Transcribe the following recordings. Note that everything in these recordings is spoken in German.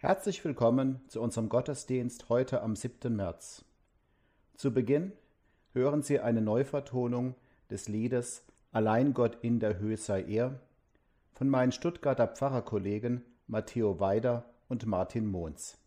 Herzlich willkommen zu unserem Gottesdienst heute am 7. März. Zu Beginn hören Sie eine Neuvertonung des Liedes Allein Gott in der Höhe sei er von meinen Stuttgarter Pfarrerkollegen Matteo Weider und Martin Mohns.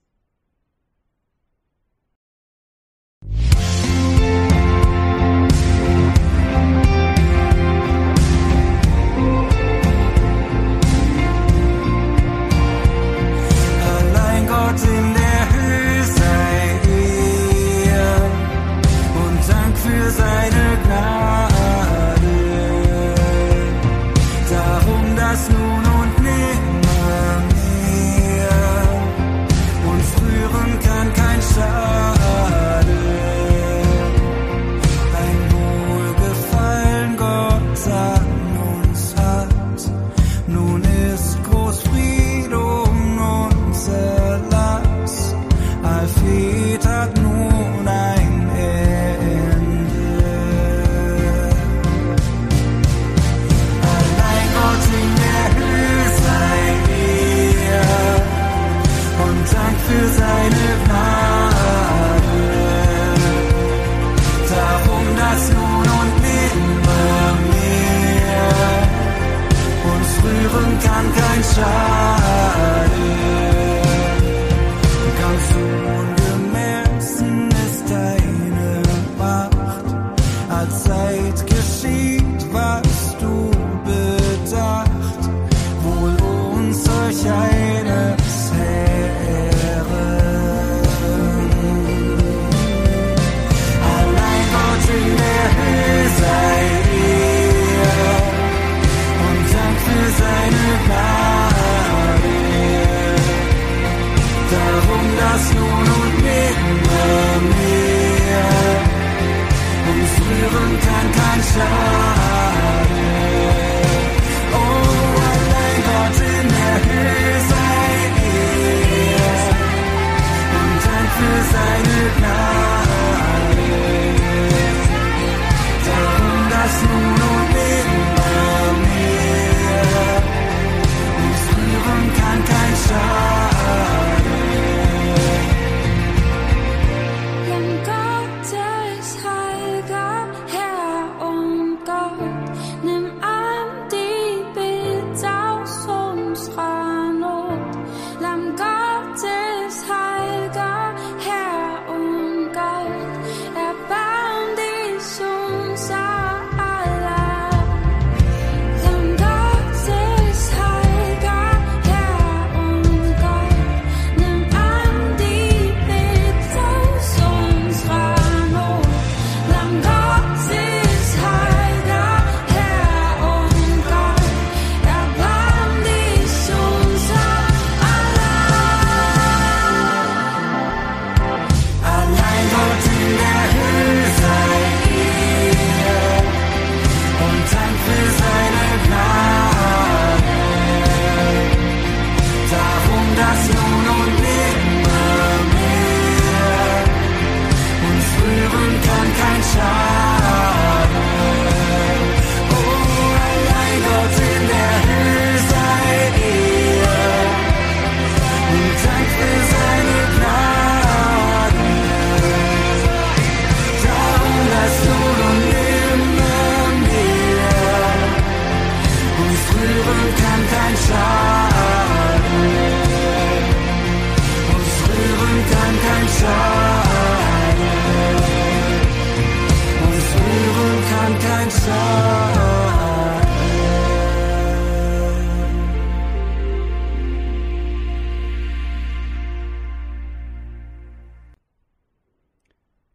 Can't can't show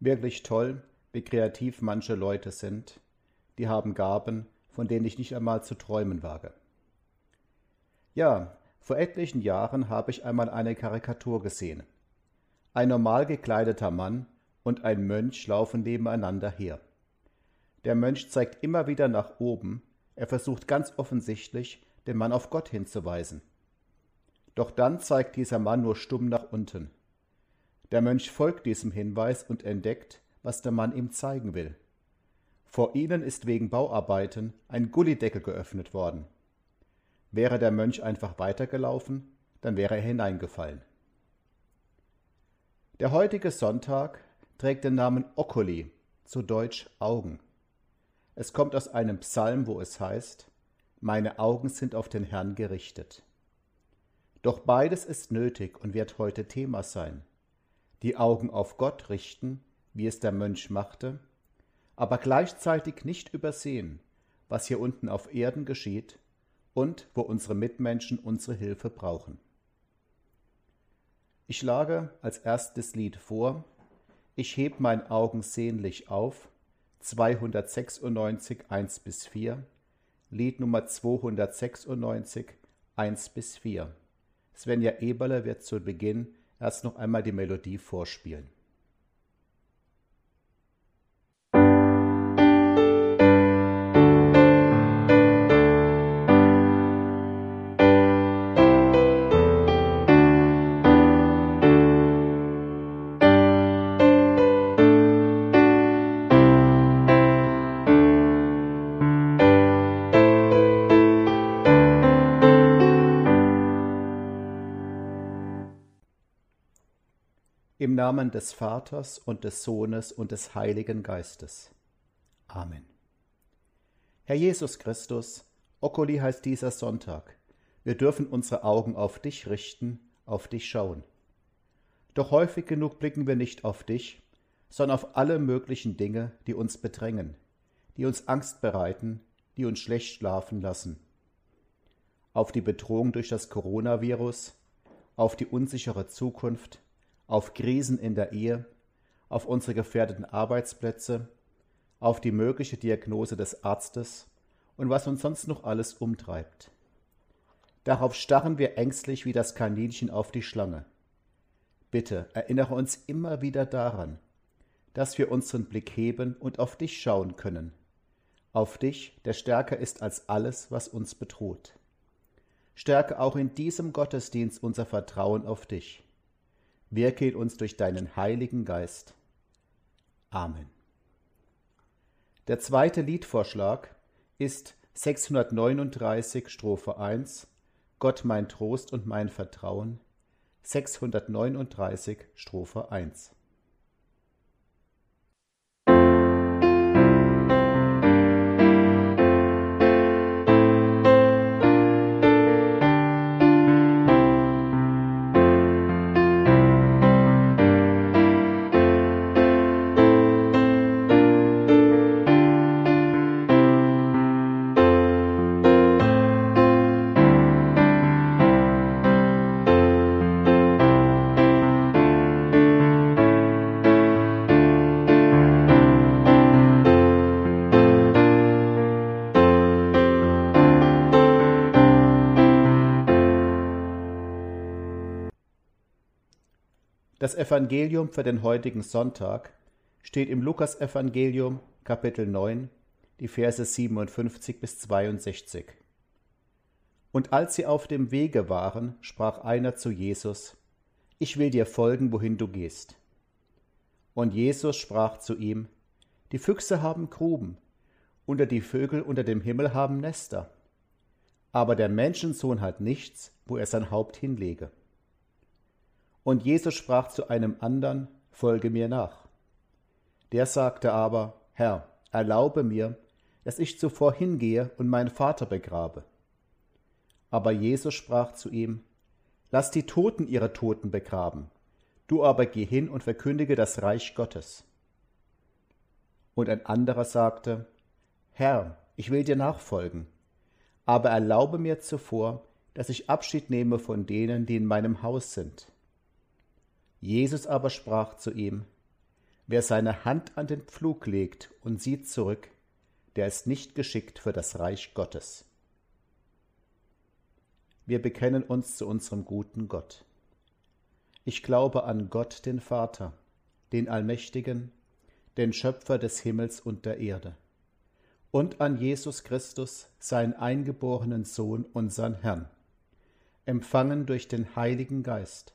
Wirklich toll, wie kreativ manche Leute sind. Die haben Gaben, von denen ich nicht einmal zu träumen wage. Ja, vor etlichen Jahren habe ich einmal eine Karikatur gesehen. Ein normal gekleideter Mann und ein Mönch laufen nebeneinander her. Der Mönch zeigt immer wieder nach oben, er versucht ganz offensichtlich, den Mann auf Gott hinzuweisen. Doch dann zeigt dieser Mann nur stumm nach unten. Der Mönch folgt diesem Hinweis und entdeckt, was der Mann ihm zeigen will. Vor ihnen ist wegen Bauarbeiten ein Gullideckel geöffnet worden. Wäre der Mönch einfach weitergelaufen, dann wäre er hineingefallen. Der heutige Sonntag trägt den Namen Oculi, zu Deutsch Augen. Es kommt aus einem Psalm, wo es heißt, Meine Augen sind auf den Herrn gerichtet. Doch beides ist nötig und wird heute Thema sein. Die Augen auf Gott richten, wie es der Mönch machte, aber gleichzeitig nicht übersehen, was hier unten auf Erden geschieht und wo unsere Mitmenschen unsere Hilfe brauchen. Ich schlage als erstes Lied vor, ich heb mein Augen sehnlich auf, 296 1 bis 4, Lied Nummer 296 1 bis 4. Svenja Eberle wird zu Beginn erst noch einmal die Melodie vorspielen. Namen des Vaters und des Sohnes und des Heiligen Geistes. Amen. Herr Jesus Christus, Oculi heißt dieser Sonntag. Wir dürfen unsere Augen auf dich richten, auf dich schauen. Doch häufig genug blicken wir nicht auf dich, sondern auf alle möglichen Dinge, die uns bedrängen, die uns Angst bereiten, die uns schlecht schlafen lassen. Auf die Bedrohung durch das Coronavirus, auf die unsichere Zukunft, auf Krisen in der Ehe, auf unsere gefährdeten Arbeitsplätze, auf die mögliche Diagnose des Arztes und was uns sonst noch alles umtreibt. Darauf starren wir ängstlich wie das Kaninchen auf die Schlange. Bitte erinnere uns immer wieder daran, dass wir unseren Blick heben und auf dich schauen können, auf dich, der stärker ist als alles, was uns bedroht. Stärke auch in diesem Gottesdienst unser Vertrauen auf dich. Wirke in uns durch deinen Heiligen Geist. Amen. Der zweite Liedvorschlag ist 639 Strophe 1 Gott mein Trost und mein Vertrauen 639 Strophe 1 Das Evangelium für den heutigen Sonntag steht im Lukasevangelium Kapitel 9, die Verse 57 bis 62. Und als sie auf dem Wege waren, sprach einer zu Jesus, Ich will dir folgen, wohin du gehst. Und Jesus sprach zu ihm, Die Füchse haben Gruben, und die Vögel unter dem Himmel haben Nester, aber der Menschensohn hat nichts, wo er sein Haupt hinlege. Und Jesus sprach zu einem andern, Folge mir nach. Der sagte aber, Herr, erlaube mir, dass ich zuvor hingehe und meinen Vater begrabe. Aber Jesus sprach zu ihm, Lass die Toten ihre Toten begraben, du aber geh hin und verkündige das Reich Gottes. Und ein anderer sagte, Herr, ich will dir nachfolgen, aber erlaube mir zuvor, dass ich Abschied nehme von denen, die in meinem Haus sind. Jesus aber sprach zu ihm, Wer seine Hand an den Pflug legt und sieht zurück, der ist nicht geschickt für das Reich Gottes. Wir bekennen uns zu unserem guten Gott. Ich glaube an Gott den Vater, den Allmächtigen, den Schöpfer des Himmels und der Erde, und an Jesus Christus, seinen eingeborenen Sohn, unseren Herrn, empfangen durch den Heiligen Geist,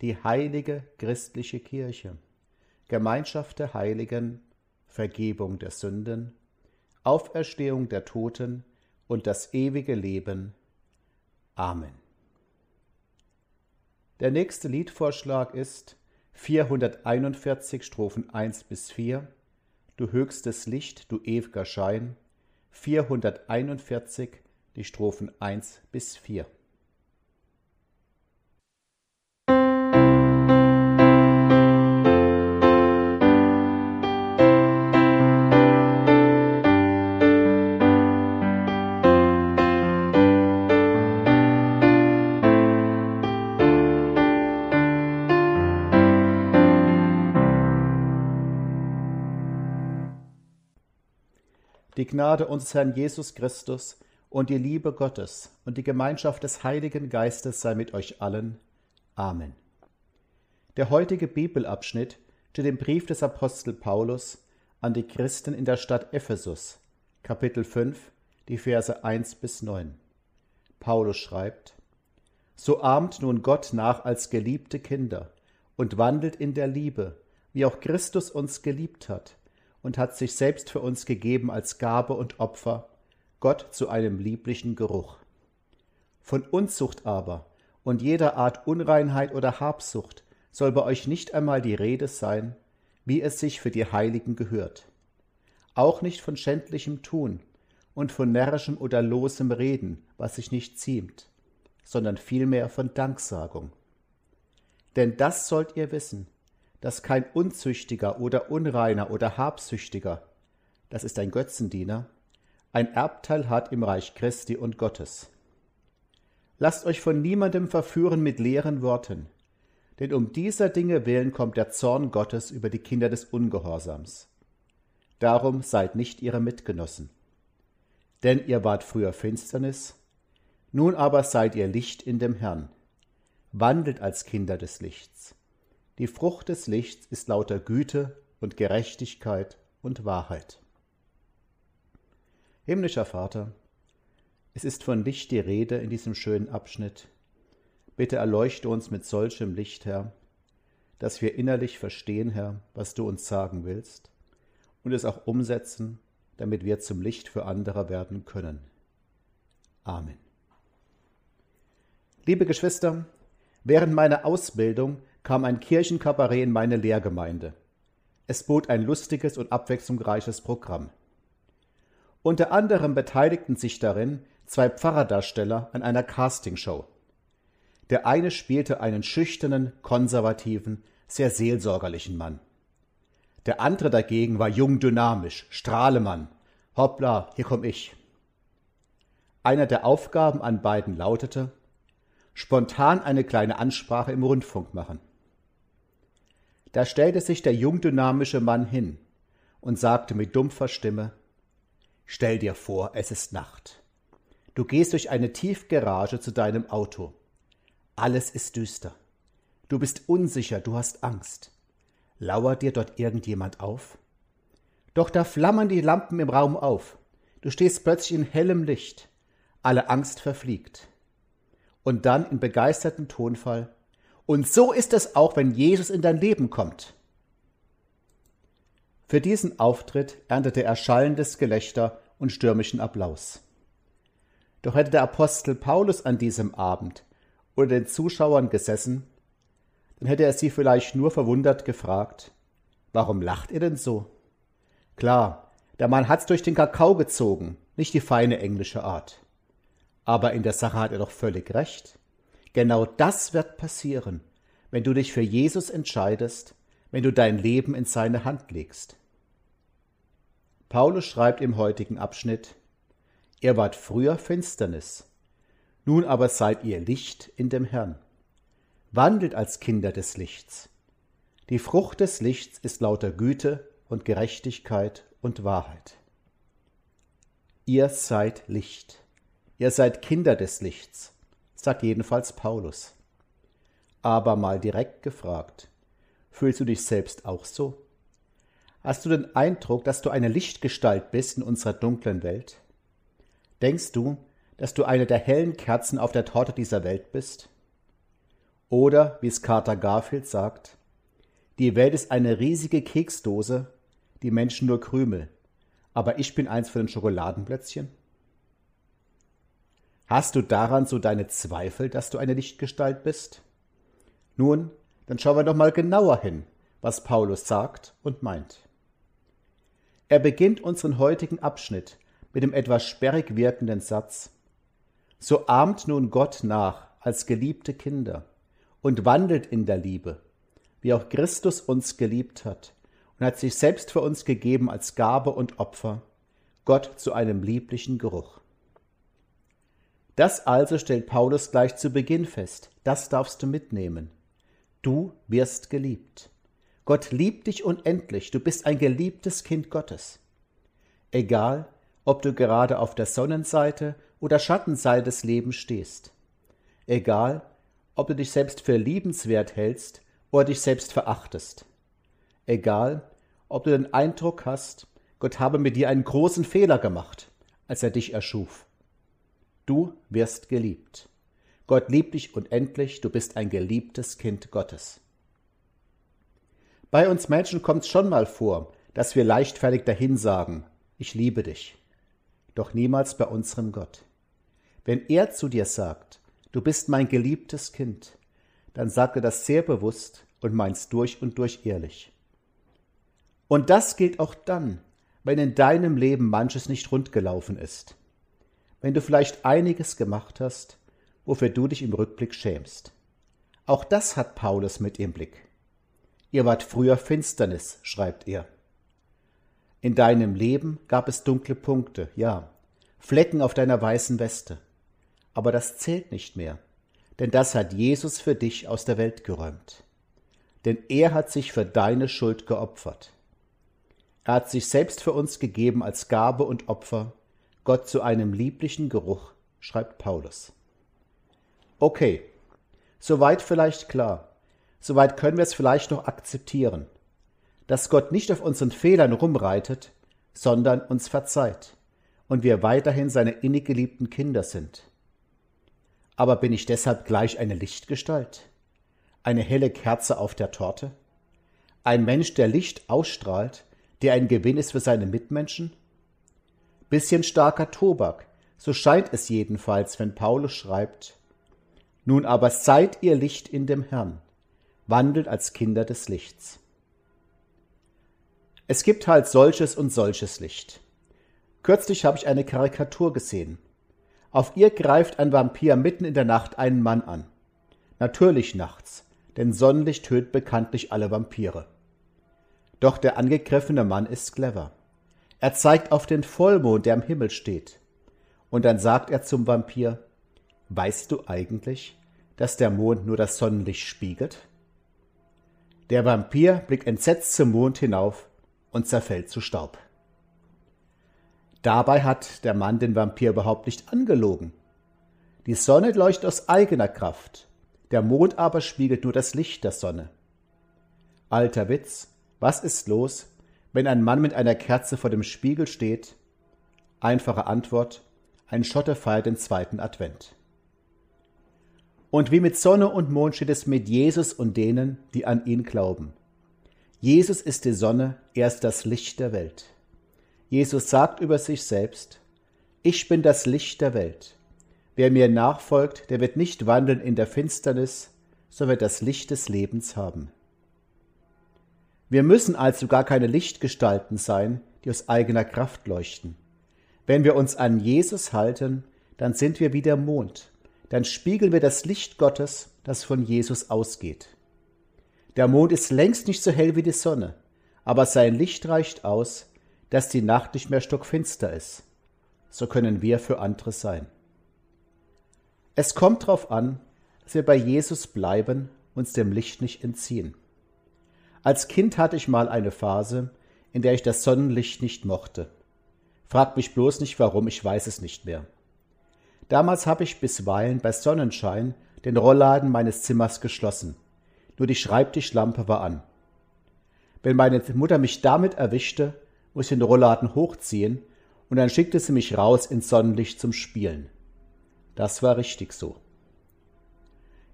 die heilige christliche Kirche, Gemeinschaft der Heiligen, Vergebung der Sünden, Auferstehung der Toten und das ewige Leben. Amen. Der nächste Liedvorschlag ist 441 Strophen 1 bis 4, Du höchstes Licht, du ewiger Schein, 441 die Strophen 1 bis 4. Gnade unseres Herrn Jesus Christus und die Liebe Gottes und die Gemeinschaft des Heiligen Geistes sei mit euch allen. Amen. Der heutige Bibelabschnitt steht im Brief des Apostel Paulus an die Christen in der Stadt Ephesus, Kapitel 5, die Verse 1 bis 9. Paulus schreibt: So ahmt nun Gott nach als geliebte Kinder und wandelt in der Liebe, wie auch Christus uns geliebt hat und hat sich selbst für uns gegeben als Gabe und Opfer, Gott zu einem lieblichen Geruch. Von Unzucht aber und jeder Art Unreinheit oder Habsucht soll bei euch nicht einmal die Rede sein, wie es sich für die Heiligen gehört. Auch nicht von schändlichem Tun und von närrischem oder losem Reden, was sich nicht ziemt, sondern vielmehr von Danksagung. Denn das sollt ihr wissen, dass kein Unzüchtiger oder Unreiner oder Habsüchtiger, das ist ein Götzendiener, ein Erbteil hat im Reich Christi und Gottes. Lasst euch von niemandem verführen mit leeren Worten, denn um dieser Dinge willen kommt der Zorn Gottes über die Kinder des Ungehorsams. Darum seid nicht ihre Mitgenossen. Denn ihr wart früher Finsternis, nun aber seid ihr Licht in dem Herrn. Wandelt als Kinder des Lichts. Die Frucht des Lichts ist lauter Güte und Gerechtigkeit und Wahrheit. Himmlischer Vater, es ist von Licht die Rede in diesem schönen Abschnitt. Bitte erleuchte uns mit solchem Licht, Herr, dass wir innerlich verstehen, Herr, was du uns sagen willst und es auch umsetzen, damit wir zum Licht für andere werden können. Amen. Liebe Geschwister, während meiner Ausbildung kam ein Kirchenkabarett in meine Lehrgemeinde. Es bot ein lustiges und abwechslungsreiches Programm. Unter anderem beteiligten sich darin zwei Pfarrerdarsteller an einer Castingshow. Der eine spielte einen schüchternen, konservativen, sehr seelsorgerlichen Mann. Der andere dagegen war jung dynamisch, Strahlemann. Hoppla, hier komm ich. Einer der Aufgaben an beiden lautete, spontan eine kleine Ansprache im Rundfunk machen. Da stellte sich der jungdynamische Mann hin und sagte mit dumpfer Stimme Stell dir vor, es ist Nacht. Du gehst durch eine Tiefgarage zu deinem Auto. Alles ist düster. Du bist unsicher, du hast Angst. Lauert dir dort irgendjemand auf? Doch da flammern die Lampen im Raum auf. Du stehst plötzlich in hellem Licht. Alle Angst verfliegt. Und dann in begeistertem Tonfall und so ist es auch, wenn Jesus in dein Leben kommt. Für diesen Auftritt erntete er schallendes Gelächter und stürmischen Applaus. Doch hätte der Apostel Paulus an diesem Abend unter den Zuschauern gesessen, dann hätte er sie vielleicht nur verwundert gefragt, warum lacht ihr denn so? Klar, der Mann hat's durch den Kakao gezogen, nicht die feine englische Art. Aber in der Sache hat er doch völlig recht. Genau das wird passieren, wenn du dich für Jesus entscheidest, wenn du dein Leben in seine Hand legst. Paulus schreibt im heutigen Abschnitt, Ihr wart früher Finsternis, nun aber seid ihr Licht in dem Herrn. Wandelt als Kinder des Lichts. Die Frucht des Lichts ist lauter Güte und Gerechtigkeit und Wahrheit. Ihr seid Licht. Ihr seid Kinder des Lichts sagt jedenfalls Paulus. aber mal direkt gefragt, fühlst du dich selbst auch so? Hast du den Eindruck, dass du eine Lichtgestalt bist in unserer dunklen Welt? Denkst du, dass du eine der hellen Kerzen auf der Torte dieser Welt bist? Oder, wie es Carter Garfield sagt, die Welt ist eine riesige Keksdose, die Menschen nur Krümel, aber ich bin eins von den Schokoladenplätzchen? Hast du daran so deine Zweifel, dass du eine Lichtgestalt bist? Nun, dann schauen wir doch mal genauer hin, was Paulus sagt und meint. Er beginnt unseren heutigen Abschnitt mit dem etwas sperrig wirkenden Satz So ahmt nun Gott nach als geliebte Kinder und wandelt in der Liebe, wie auch Christus uns geliebt hat und hat sich selbst für uns gegeben als Gabe und Opfer, Gott zu einem lieblichen Geruch. Das also stellt Paulus gleich zu Beginn fest, das darfst du mitnehmen. Du wirst geliebt. Gott liebt dich unendlich, du bist ein geliebtes Kind Gottes. Egal, ob du gerade auf der Sonnenseite oder Schattenseite des Lebens stehst. Egal, ob du dich selbst für liebenswert hältst oder dich selbst verachtest. Egal, ob du den Eindruck hast, Gott habe mit dir einen großen Fehler gemacht, als er dich erschuf. Du wirst geliebt. Gott liebt dich unendlich, du bist ein geliebtes Kind Gottes. Bei uns Menschen kommt es schon mal vor, dass wir leichtfertig dahin sagen, ich liebe dich. Doch niemals bei unserem Gott. Wenn er zu dir sagt, du bist mein geliebtes Kind, dann sagt er das sehr bewusst und meint's durch und durch ehrlich. Und das gilt auch dann, wenn in deinem Leben manches nicht rund gelaufen ist. Wenn du vielleicht einiges gemacht hast, wofür du dich im Rückblick schämst. Auch das hat Paulus mit im Blick. Ihr wart früher Finsternis, schreibt er. In deinem Leben gab es dunkle Punkte, ja, Flecken auf deiner weißen Weste. Aber das zählt nicht mehr denn das hat Jesus für dich aus der Welt geräumt. Denn er hat sich für deine Schuld geopfert. Er hat sich selbst für uns gegeben als Gabe und Opfer, Gott zu einem lieblichen Geruch, schreibt Paulus. Okay, soweit vielleicht klar, soweit können wir es vielleicht noch akzeptieren, dass Gott nicht auf unseren Fehlern rumreitet, sondern uns verzeiht und wir weiterhin seine innig geliebten Kinder sind. Aber bin ich deshalb gleich eine Lichtgestalt? Eine helle Kerze auf der Torte? Ein Mensch, der Licht ausstrahlt, der ein Gewinn ist für seine Mitmenschen? Bisschen starker Tobak, so scheint es jedenfalls, wenn Paulus schreibt, nun aber seid ihr Licht in dem Herrn, wandelt als Kinder des Lichts. Es gibt halt solches und solches Licht. Kürzlich habe ich eine Karikatur gesehen. Auf ihr greift ein Vampir mitten in der Nacht einen Mann an. Natürlich nachts, denn Sonnenlicht tötet bekanntlich alle Vampire. Doch der angegriffene Mann ist clever. Er zeigt auf den Vollmond, der am Himmel steht. Und dann sagt er zum Vampir, Weißt du eigentlich, dass der Mond nur das Sonnenlicht spiegelt? Der Vampir blickt entsetzt zum Mond hinauf und zerfällt zu Staub. Dabei hat der Mann den Vampir überhaupt nicht angelogen. Die Sonne leuchtet aus eigener Kraft, der Mond aber spiegelt nur das Licht der Sonne. Alter Witz, was ist los, wenn ein Mann mit einer Kerze vor dem Spiegel steht? Einfache Antwort, ein Schotte feiert den zweiten Advent. Und wie mit Sonne und Mond steht es mit Jesus und denen, die an ihn glauben. Jesus ist die Sonne, er ist das Licht der Welt. Jesus sagt über sich selbst, ich bin das Licht der Welt. Wer mir nachfolgt, der wird nicht wandeln in der Finsternis, sondern wird das Licht des Lebens haben. Wir müssen also gar keine Lichtgestalten sein, die aus eigener Kraft leuchten. Wenn wir uns an Jesus halten, dann sind wir wie der Mond, dann spiegeln wir das Licht Gottes, das von Jesus ausgeht. Der Mond ist längst nicht so hell wie die Sonne, aber sein Licht reicht aus, dass die Nacht nicht mehr stockfinster ist. So können wir für andere sein. Es kommt darauf an, dass wir bei Jesus bleiben, uns dem Licht nicht entziehen. Als Kind hatte ich mal eine Phase, in der ich das Sonnenlicht nicht mochte. Fragt mich bloß nicht warum, ich weiß es nicht mehr. Damals habe ich bisweilen bei Sonnenschein den Rollladen meines Zimmers geschlossen. Nur die Schreibtischlampe war an. Wenn meine Mutter mich damit erwischte, musste ich den Rollladen hochziehen und dann schickte sie mich raus ins Sonnenlicht zum Spielen. Das war richtig so.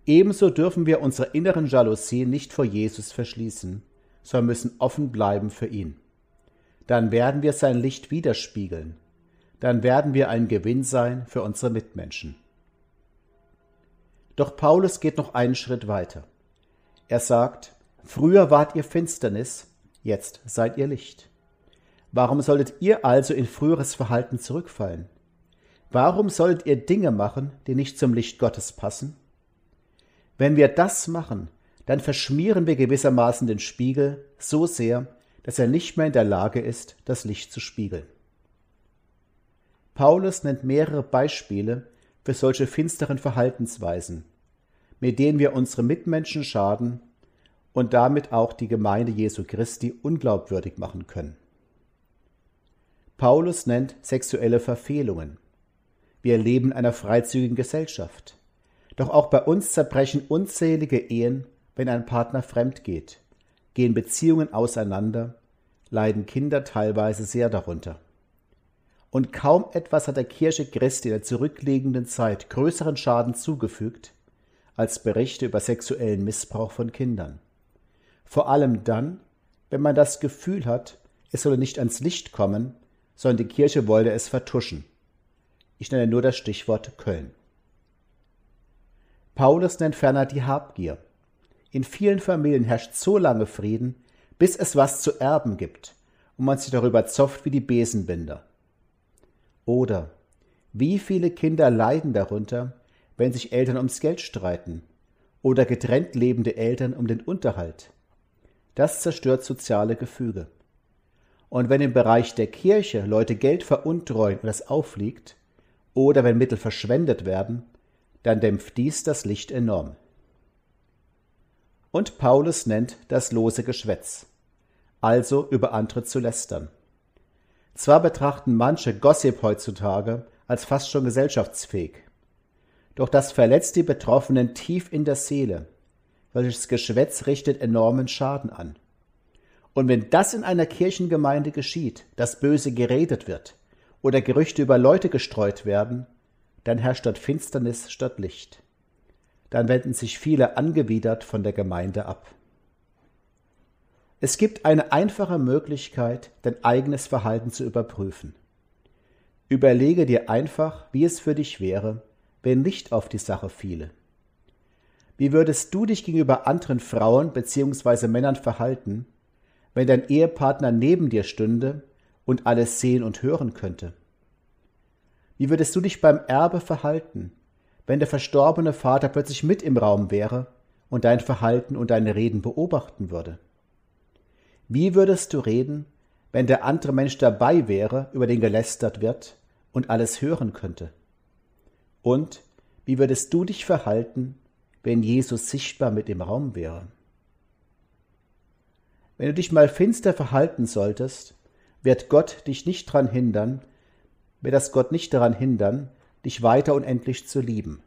Ebenso dürfen wir unsere inneren Jalousien nicht vor Jesus verschließen, sondern müssen offen bleiben für ihn. Dann werden wir sein Licht widerspiegeln. Dann werden wir ein Gewinn sein für unsere Mitmenschen. Doch Paulus geht noch einen Schritt weiter. Er sagt, früher wart ihr Finsternis, jetzt seid ihr Licht. Warum solltet ihr also in früheres Verhalten zurückfallen? Warum solltet ihr Dinge machen, die nicht zum Licht Gottes passen? Wenn wir das machen, dann verschmieren wir gewissermaßen den Spiegel so sehr, dass er nicht mehr in der Lage ist, das Licht zu spiegeln. Paulus nennt mehrere Beispiele für solche finsteren Verhaltensweisen, mit denen wir unsere Mitmenschen schaden und damit auch die Gemeinde Jesu Christi unglaubwürdig machen können. Paulus nennt sexuelle Verfehlungen. Wir leben in einer freizügigen Gesellschaft. Doch auch bei uns zerbrechen unzählige Ehen, wenn ein Partner fremd geht, gehen Beziehungen auseinander, leiden Kinder teilweise sehr darunter. Und kaum etwas hat der Kirche Christi in der zurückliegenden Zeit größeren Schaden zugefügt, als Berichte über sexuellen Missbrauch von Kindern. Vor allem dann, wenn man das Gefühl hat, es solle nicht ans Licht kommen, sondern die Kirche wolle es vertuschen. Ich nenne nur das Stichwort Köln. Paulus nennt ferner die Habgier. In vielen Familien herrscht so lange Frieden, bis es was zu erben gibt und man sich darüber zofft wie die Besenbinder. Oder wie viele Kinder leiden darunter, wenn sich Eltern ums Geld streiten oder getrennt lebende Eltern um den Unterhalt. Das zerstört soziale Gefüge. Und wenn im Bereich der Kirche Leute Geld veruntreuen und es auffliegt, oder wenn Mittel verschwendet werden, dann dämpft dies das Licht enorm und Paulus nennt das lose Geschwätz, also über andere zu lästern. Zwar betrachten manche Gossip heutzutage als fast schon gesellschaftsfähig, doch das verletzt die Betroffenen tief in der Seele, welches Geschwätz richtet enormen Schaden an. Und wenn das in einer Kirchengemeinde geschieht, dass böse geredet wird oder Gerüchte über Leute gestreut werden, dann herrscht dort Finsternis statt Licht dann wenden sich viele angewidert von der Gemeinde ab. Es gibt eine einfache Möglichkeit, dein eigenes Verhalten zu überprüfen. Überlege dir einfach, wie es für dich wäre, wenn Licht auf die Sache fiele. Wie würdest du dich gegenüber anderen Frauen bzw. Männern verhalten, wenn dein Ehepartner neben dir stünde und alles sehen und hören könnte? Wie würdest du dich beim Erbe verhalten, wenn der verstorbene Vater plötzlich mit im Raum wäre und dein Verhalten und deine Reden beobachten würde? Wie würdest du reden, wenn der andere Mensch dabei wäre, über den gelästert wird und alles hören könnte? Und wie würdest du dich verhalten, wenn Jesus sichtbar mit im Raum wäre? Wenn du dich mal finster verhalten solltest, wird Gott dich nicht daran hindern, wird das Gott nicht daran hindern, dich weiter unendlich zu lieben.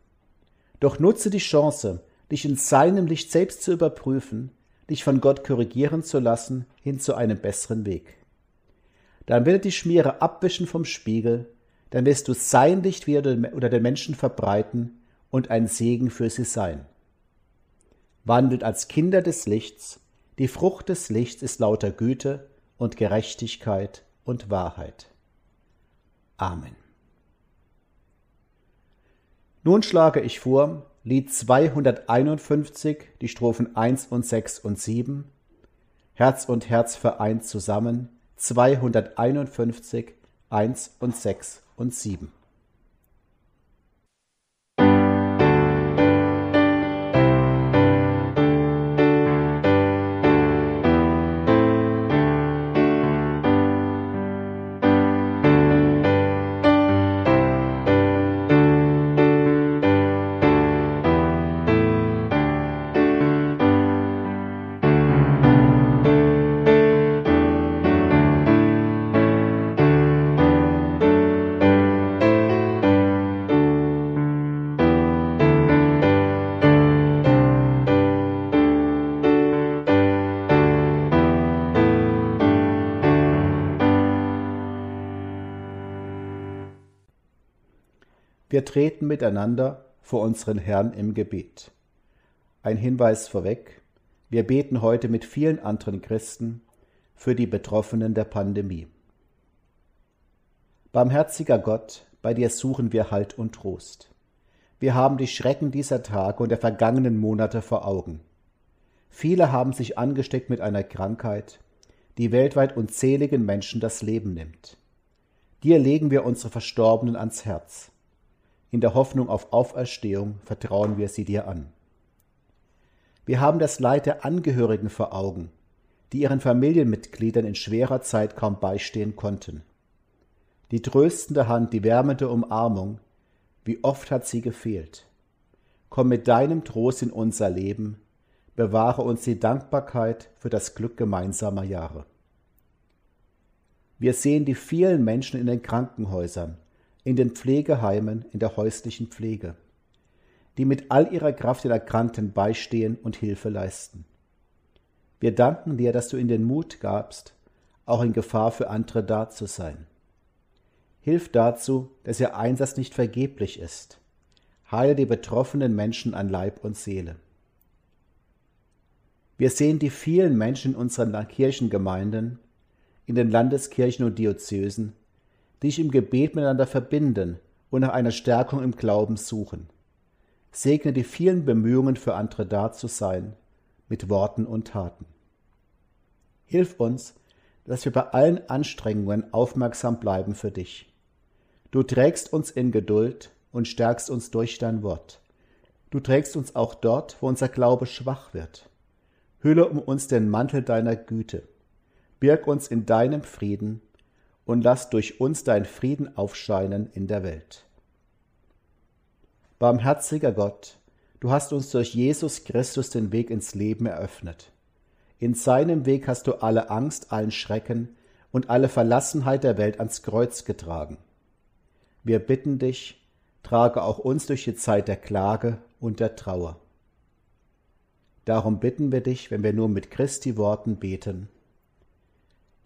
Doch nutze die Chance, dich in seinem Licht selbst zu überprüfen, dich von Gott korrigieren zu lassen hin zu einem besseren Weg. Dann wird er die Schmiere abwischen vom Spiegel, dann wirst du sein Licht wieder unter den Menschen verbreiten und ein Segen für sie sein. Wandelt als Kinder des Lichts, die Frucht des Lichts ist lauter Güte und Gerechtigkeit und Wahrheit. Amen. Nun schlage ich vor Lied 251, die Strophen 1 und 6 und 7, Herz und Herz vereint zusammen, 251, 1 und 6 und 7. Wir treten miteinander vor unseren Herrn im Gebet. Ein Hinweis vorweg. Wir beten heute mit vielen anderen Christen für die Betroffenen der Pandemie. Barmherziger Gott, bei dir suchen wir Halt und Trost. Wir haben die Schrecken dieser Tage und der vergangenen Monate vor Augen. Viele haben sich angesteckt mit einer Krankheit, die weltweit unzähligen Menschen das Leben nimmt. Dir legen wir unsere Verstorbenen ans Herz. In der Hoffnung auf Auferstehung vertrauen wir sie dir an. Wir haben das Leid der Angehörigen vor Augen, die ihren Familienmitgliedern in schwerer Zeit kaum beistehen konnten. Die tröstende Hand, die wärmende Umarmung, wie oft hat sie gefehlt. Komm mit deinem Trost in unser Leben, bewahre uns die Dankbarkeit für das Glück gemeinsamer Jahre. Wir sehen die vielen Menschen in den Krankenhäusern, in den Pflegeheimen, in der häuslichen Pflege, die mit all ihrer Kraft den Erkrankten beistehen und Hilfe leisten. Wir danken dir, dass du ihnen den Mut gabst, auch in Gefahr für andere da zu sein. Hilf dazu, dass ihr Einsatz nicht vergeblich ist. Heile die betroffenen Menschen an Leib und Seele. Wir sehen die vielen Menschen in unseren Kirchengemeinden, in den Landeskirchen und Diözesen, die sich im Gebet miteinander verbinden und nach einer Stärkung im Glauben suchen. Segne die vielen Bemühungen für andere da zu sein, mit Worten und Taten. Hilf uns, dass wir bei allen Anstrengungen aufmerksam bleiben für dich. Du trägst uns in Geduld und stärkst uns durch dein Wort. Du trägst uns auch dort, wo unser Glaube schwach wird. Hülle um uns den Mantel deiner Güte. Birg uns in deinem Frieden und lass durch uns dein Frieden aufscheinen in der Welt. Barmherziger Gott, du hast uns durch Jesus Christus den Weg ins Leben eröffnet. In seinem Weg hast du alle Angst, allen Schrecken und alle Verlassenheit der Welt ans Kreuz getragen. Wir bitten dich, trage auch uns durch die Zeit der Klage und der Trauer. Darum bitten wir dich, wenn wir nur mit Christi Worten beten.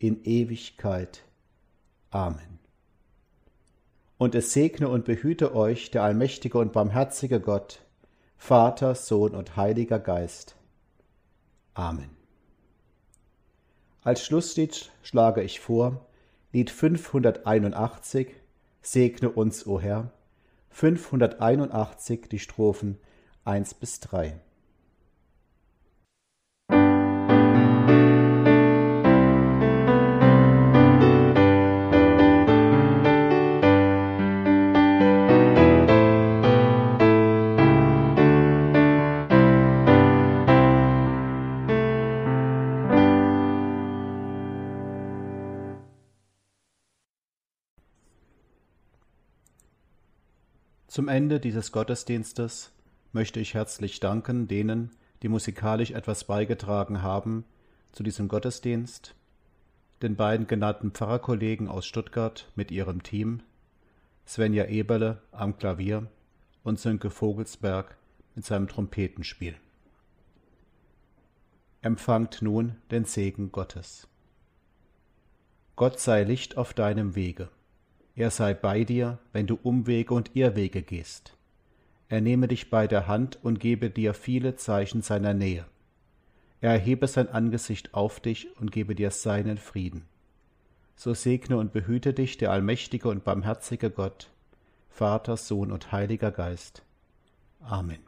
in Ewigkeit. Amen. Und es segne und behüte euch der allmächtige und barmherzige Gott, Vater, Sohn und Heiliger Geist. Amen. Als Schlusslied schlage ich vor Lied 581 Segne uns, o Herr, 581 die Strophen 1 bis 3. Zum Ende dieses Gottesdienstes möchte ich herzlich danken denen, die musikalisch etwas beigetragen haben zu diesem Gottesdienst, den beiden genannten Pfarrerkollegen aus Stuttgart mit ihrem Team, Svenja Eberle am Klavier und Sönke Vogelsberg mit seinem Trompetenspiel. Empfangt nun den Segen Gottes. Gott sei Licht auf deinem Wege er sei bei dir, wenn du Umwege und Irrwege gehst. Er nehme dich bei der Hand und gebe dir viele Zeichen seiner Nähe. Er erhebe sein Angesicht auf dich und gebe dir seinen Frieden. So segne und behüte dich der allmächtige und barmherzige Gott, Vater, Sohn und Heiliger Geist. Amen.